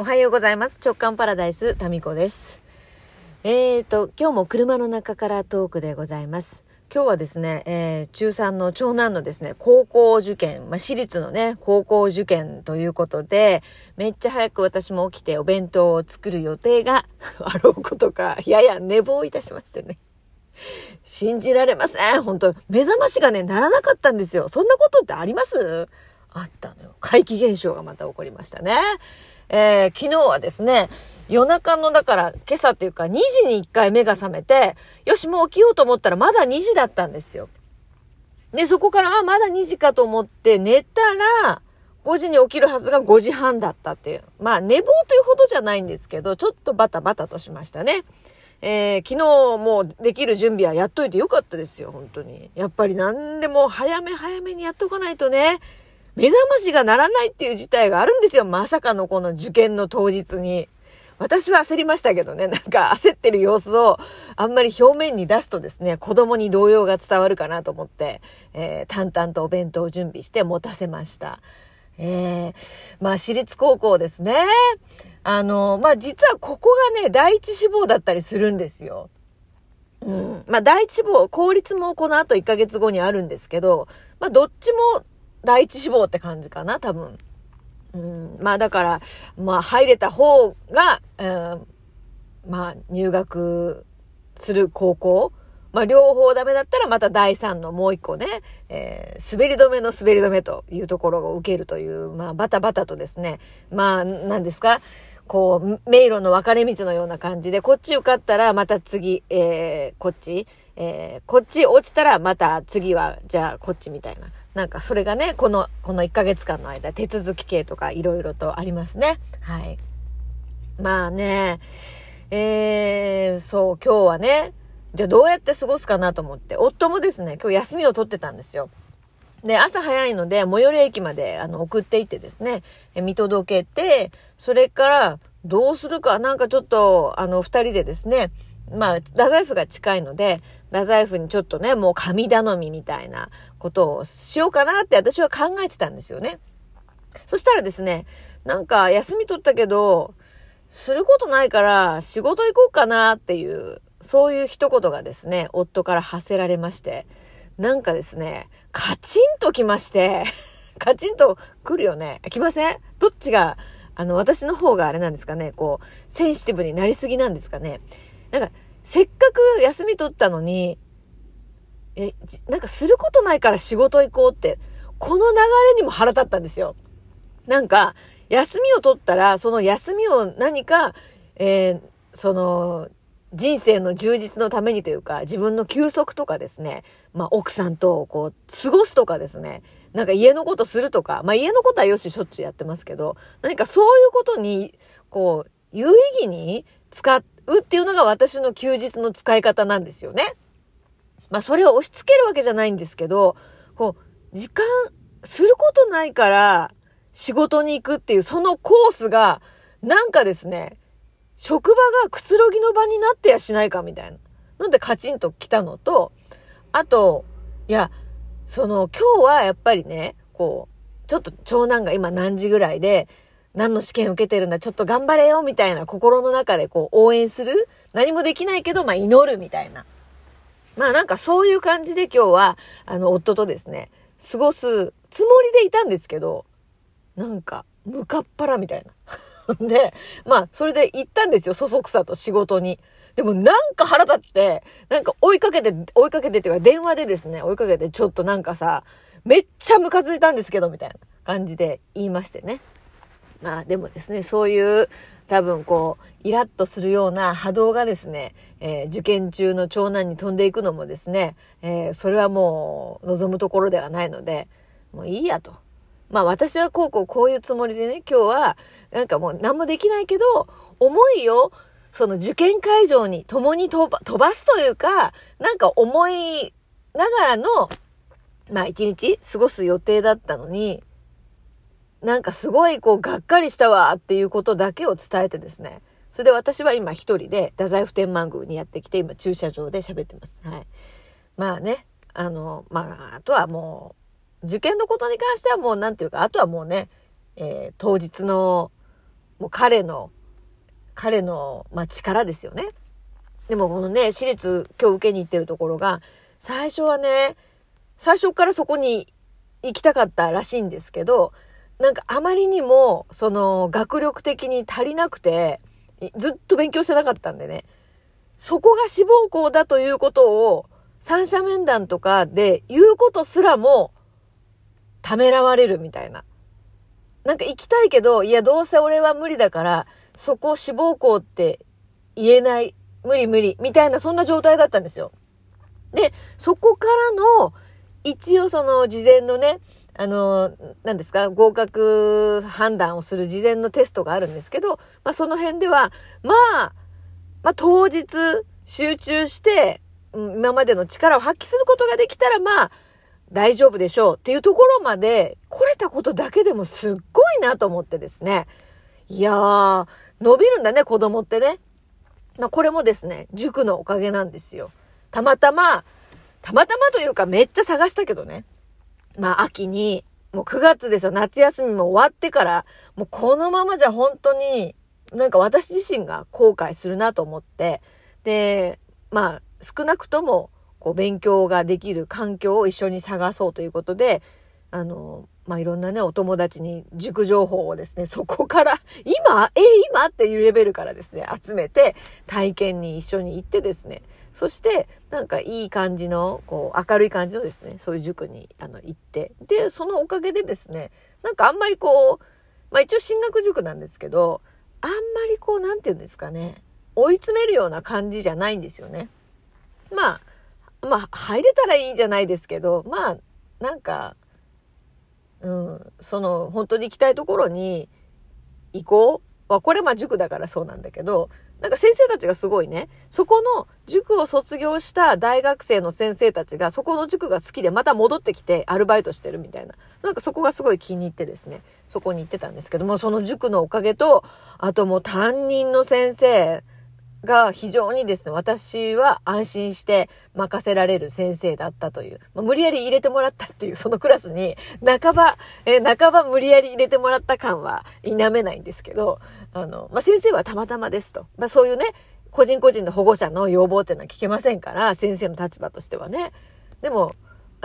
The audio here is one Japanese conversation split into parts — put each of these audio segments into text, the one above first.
おはようございます。直感パラダイス、タミコです。えーと、今日も車の中からトークでございます。今日はですね、えー、中3の長男のですね、高校受験、まあ、私立のね、高校受験ということで、めっちゃ早く私も起きてお弁当を作る予定が あろうことか、やや寝坊いたしましてね。信じられません。本当目覚ましがね、ならなかったんですよ。そんなことってあります？あったのよ。怪奇現象がまた起こりましたね。えー、昨日はですね、夜中の、だから、今朝っていうか、2時に1回目が覚めて、よし、もう起きようと思ったら、まだ2時だったんですよ。で、そこから、あ、まだ2時かと思って寝たら、5時に起きるはずが5時半だったっていう。まあ、寝坊というほどじゃないんですけど、ちょっとバタバタとしましたね。えー、昨日もうできる準備はやっといてよかったですよ、本当に。やっぱり何でも早め早めにやっとかないとね、目覚ましが鳴らないっていう事態があるんですよ。まさかのこの受験の当日に。私は焦りましたけどね、なんか焦ってる様子をあんまり表面に出すとですね、子供に動揺が伝わるかなと思って、えー、淡々とお弁当を準備して持たせました。えー、まあ私立高校ですね。あの、まあ実はここがね、第一志望だったりするんですよ。うん。まあ第一志望、公立もこの後1ヶ月後にあるんですけど、まあどっちも第一志望って感じかな、多分。うん、まあだから、まあ入れた方が、うん、まあ入学する高校、まあ両方ダメだったらまた第三のもう一個ね、えー、滑り止めの滑り止めというところを受けるという、まあバタバタとですね、まあ何ですか、こう、迷路の分かれ道のような感じで、こっち受かったらまた次、えー、こっち、えー、こっち落ちたらまた次は、じゃあこっちみたいな。なんかそれがね、この、この1ヶ月間の間、手続き系とかいろいろとありますね。はい。まあね、えー、そう、今日はね、じゃあどうやって過ごすかなと思って、夫もですね、今日休みを取ってたんですよ。で、朝早いので、最寄り駅まで、あの、送っていってですね、見届けて、それから、どうするか、なんかちょっと、あの、二人でですね、まあ、太宰府が近いので、太宰府にちょっとね、もう神頼みみたいなことをしようかなって私は考えてたんですよね。そしたらですね、なんか休み取ったけど、することないから仕事行こうかなっていう、そういう一言がですね、夫から発せられまして、なんかですね、カチンときまして、カチンと来るよね。来ません？どっちが、あの、私の方があれなんですかね、こう、センシティブになりすぎなんですかね。なんか、せっかく休み取ったのに、え、なんかすることないから仕事行こうって、この流れにも腹立ったんですよ。なんか、休みを取ったら、その休みを何か、えー、その、人生の充実のためにというか、自分の休息とかですね、まあ奥さんとこう、過ごすとかですね、なんか家のことするとか、まあ家のことはよししょっちゅうやってますけど、何かそういうことに、こう、有意義に使っうっていうのが私の休日の使い方なんですよね。まあそれを押し付けるわけじゃないんですけど、こう、時間することないから仕事に行くっていうそのコースが、なんかですね、職場がくつろぎの場になってやしないかみたいな。なんでカチンと来たのと、あと、いや、その今日はやっぱりね、こう、ちょっと長男が今何時ぐらいで、何の試験受けてるんだ、ちょっと頑張れよ、みたいな心の中でこう応援する？何もできないけど、まあ祈るみたいな。まあなんかそういう感じで今日は、あの、夫とですね、過ごすつもりでいたんですけど、なんか、むかっ腹みたいな。で、まあ、それで行ったんですよ、そそくさと仕事に。でもなんか腹立って、なんか追いかけて、追いかけてっていうか電話でですね、追いかけてちょっとなんかさ、めっちゃムカついたんですけど、みたいな感じで言いましてね。まあでもですね、そういう多分こう、イラッとするような波動がですね、えー、受験中の長男に飛んでいくのもですね、えー、それはもう望むところではないので、もういいやと。まあ私はこうこうこういうつもりでね、今日はなんかもう何もできないけど、思いをその受験会場に共に飛ば飛ばすというか、なんか思いながらの、まあ一日過ごす予定だったのに、なんかすごいこう、がっかりしたわっていうことだけを伝えてですね。それで私は今一人で、太宰府天満宮にやってきて、今駐車場で喋ってます。はい。まあね、あの、まあ、あとはもう、受験のことに関してはもう、なんていうか、あとはもうね、えー、当日の、もう彼の、彼の、まあ、力ですよね。でもこのね、私立今日受けに行ってるところが、最初はね、最初からそこに行きたかったらしいんですけど、なんかあまりにも、その、学力的に足りなくて、ずっと勉強してなかったんでね、そこが志望校だということを、三者面談とかで言うことすらも、ためらわれるみたいな。なんか行きたいけど、いや、どうせ俺は無理だから、そこ志望校って言えない。無理無理。みたいな、そんな状態だったんですよ。で、そこからの、一応その事前のね、あの、何ですか、合格判断をする事前のテストがあるんですけど、まあその辺では、まあ、まあ当日集中して、今までの力を発揮することができたら、まあ、大丈夫でしょうっていうところまで来れたことだけでもすっごいなと思ってですね。いやー、伸びるんだね、子供ってね。まあこれもですね、塾のおかげなんですよ。たまたま、たまたまというかめっちゃ探したけどね。まあ秋に、もう9月ですよ、夏休みも終わってから、もうこのままじゃ本当になんか私自身が後悔するなと思って、で、まあ少なくともこう勉強ができる環境を一緒に探そうということで、あの、まあ、いろんなね、お友達に塾情報をですね、そこから、今え、今っていうレベルからですね、集めて、体験に一緒に行ってですね、そして、なんかいい感じの、こう、明るい感じのですね、そういう塾に、あの、行って、で、そのおかげでですね、なんかあんまりこう、まあ、一応進学塾なんですけど、あんまりこう、なんて言うんですかね、追い詰めるような感じじゃないんですよね。まあ、まあ、入れたらいいんじゃないですけど、まあ、なんか、うん、その、本当に行きたいところに行こう。は、これまあ塾だからそうなんだけど、なんか先生たちがすごいね、そこの塾を卒業した大学生の先生たちが、そこの塾が好きでまた戻ってきてアルバイトしてるみたいな。なんかそこがすごい気に入ってですね、そこに行ってたんですけども、その塾のおかげと、あともう担任の先生、が非常にですね、私は安心して任せられる先生だったという、まあ、無理やり入れてもらったっていう、そのクラスに、半ば、えー、半ば無理やり入れてもらった感は否めないんですけど、あの、まあ、先生はたまたまですと。まあ、そういうね、個人個人の保護者の要望っていうのは聞けませんから、先生の立場としてはね。でも、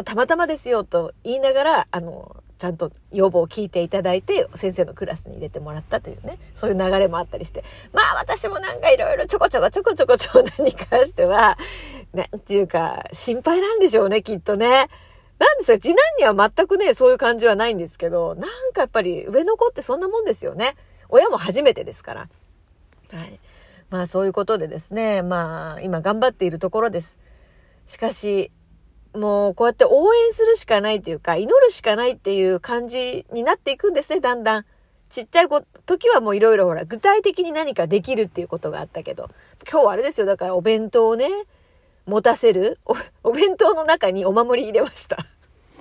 たまたまですよと言いながら、あの、ちゃんと要望を聞いていただいて、先生のクラスに入れてもらったというね、そういう流れもあったりして。まあ私もなんかいろいろちょこちょこちょこちょこ長男に関しては、なんていうか、心配なんでしょうね、きっとね。なんですか、次男には全くね、そういう感じはないんですけど、なんかやっぱり上の子ってそんなもんですよね。親も初めてですから。はい。まあそういうことでですね、まあ今頑張っているところです。しかし、もうこうやって応援するしかないというか、祈るしかないっていう感じになっていくんですね、だんだん。ちっちゃい時はもういろいろほら、具体的に何かできるっていうことがあったけど、今日はあれですよ、だからお弁当をね、持たせるお、お弁当の中にお守り入れました。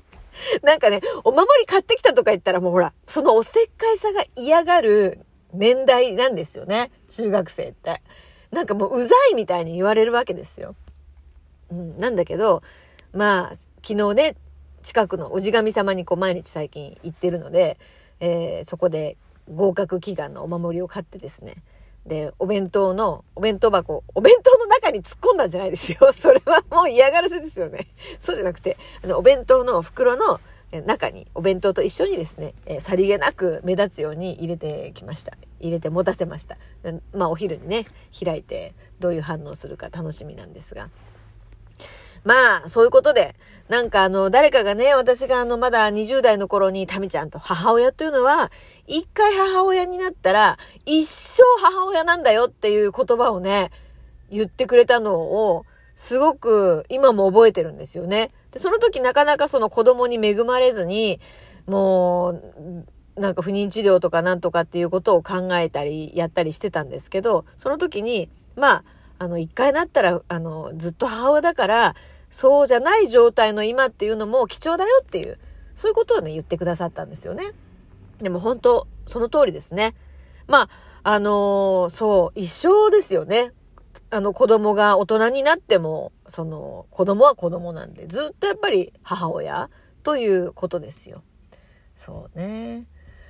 なんかね、お守り買ってきたとか言ったらもうほら、そのおせっかいさが嫌がる年代なんですよね、中学生って。なんかもううざいみたいに言われるわけですよ。うん、なんだけど、まあ、昨日ね、近くのおじ神様にこう毎日最近行ってるので、えー、そこで合格祈願のお守りを買ってですね。で、お弁当の、お弁当箱、お弁当の中に突っ込んだんじゃないですよ。それはもう嫌がらせですよね。そうじゃなくて、あの、お弁当の袋の中に、お弁当と一緒にですね、えー、さりげなく目立つように入れてきました。入れて持たせました。まあ、お昼にね、開いて、どういう反応するか楽しみなんですが。まあ、そういうことで、なんかあの、誰かがね、私があの、まだ20代の頃に、タミちゃんと母親というのは、一回母親になったら、一生母親なんだよっていう言葉をね、言ってくれたのを、すごく今も覚えてるんですよね。で、その時なかなかその子供に恵まれずに、もう、なんか不妊治療とかなんとかっていうことを考えたり、やったりしてたんですけど、その時に、まあ、あの、一回なったら、あの、ずっと母親だから、そうじゃない状態の今っていうのも貴重だよっていう、そういうことをね、言ってくださったんですよね。でも本当、その通りですね。まあ、あのー、そう、一生ですよね。あの子供が大人になっても、その子供は子供なんで、ずっとやっぱり母親ということですよ。そうね。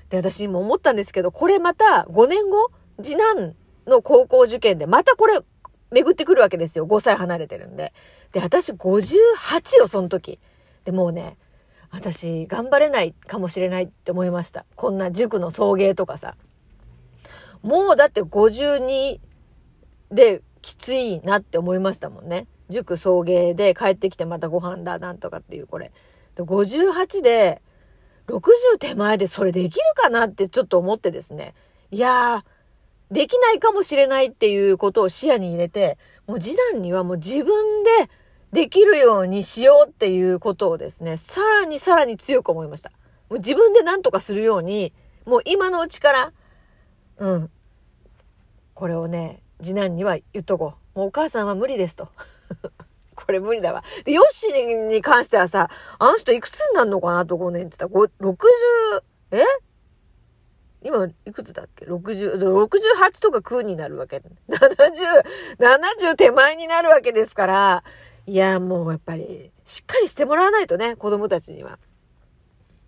で、私も思ったんですけど、これまた5年後、次男の高校受験で、またこれ、巡ってくるわけですよ。5歳離れてるんで。で、私58よ、その時。で、もうね、私、頑張れないかもしれないって思いました。こんな塾の送迎とかさ。もうだって52できついなって思いましたもんね。塾送迎で帰ってきてまたご飯だなんとかっていうこれ。で58で60手前でそれできるかなってちょっと思ってですね。いやー、できないかもしれないっていうことを視野に入れて、もう次男にはもう自分でできるようにしようっていうことをですね、さらにさらに強く思いました。もう自分で何とかするように、もう今のうちから、うん。これをね、次男には言っとこう。もうお母さんは無理ですと。これ無理だわ。で、ヨッシーに関してはさ、あの人いくつになるのかなと5年って言ったら、60、え？今、いくつだっけ ?60、68とか9になるわけ。70、70手前になるわけですから、いや、もうやっぱり、しっかりしてもらわないとね、子供たちには。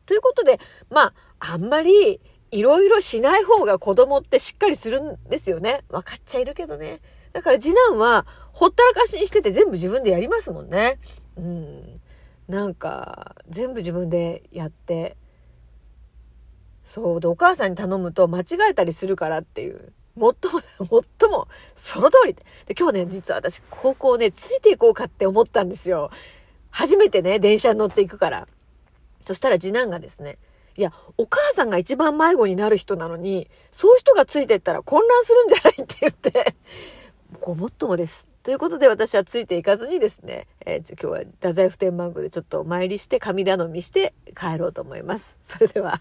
ということで、まあ、あんまり、いろいろしない方が子供ってしっかりするんですよね。分かっちゃいるけどね。だから次男は、ほったらかしにしてて全部自分でやりますもんね。うん。なんか、全部自分でやって、そう。で、お母さんに頼むと間違えたりするからっていう。もっとも、もっとも、その通りで。今日ね、実は私、高校ね、ついていこうかって思ったんですよ。初めてね、電車に乗っていくから。そしたら次男がですね、いや、お母さんが一番迷子になる人なのに、そういう人がついてったら混乱するんじゃないって言って、ごもっともです。ということで私はついていかずにですね、えー、今日は太宰府天満宮でちょっとお参りして神頼みして帰ろうと思います。それでは。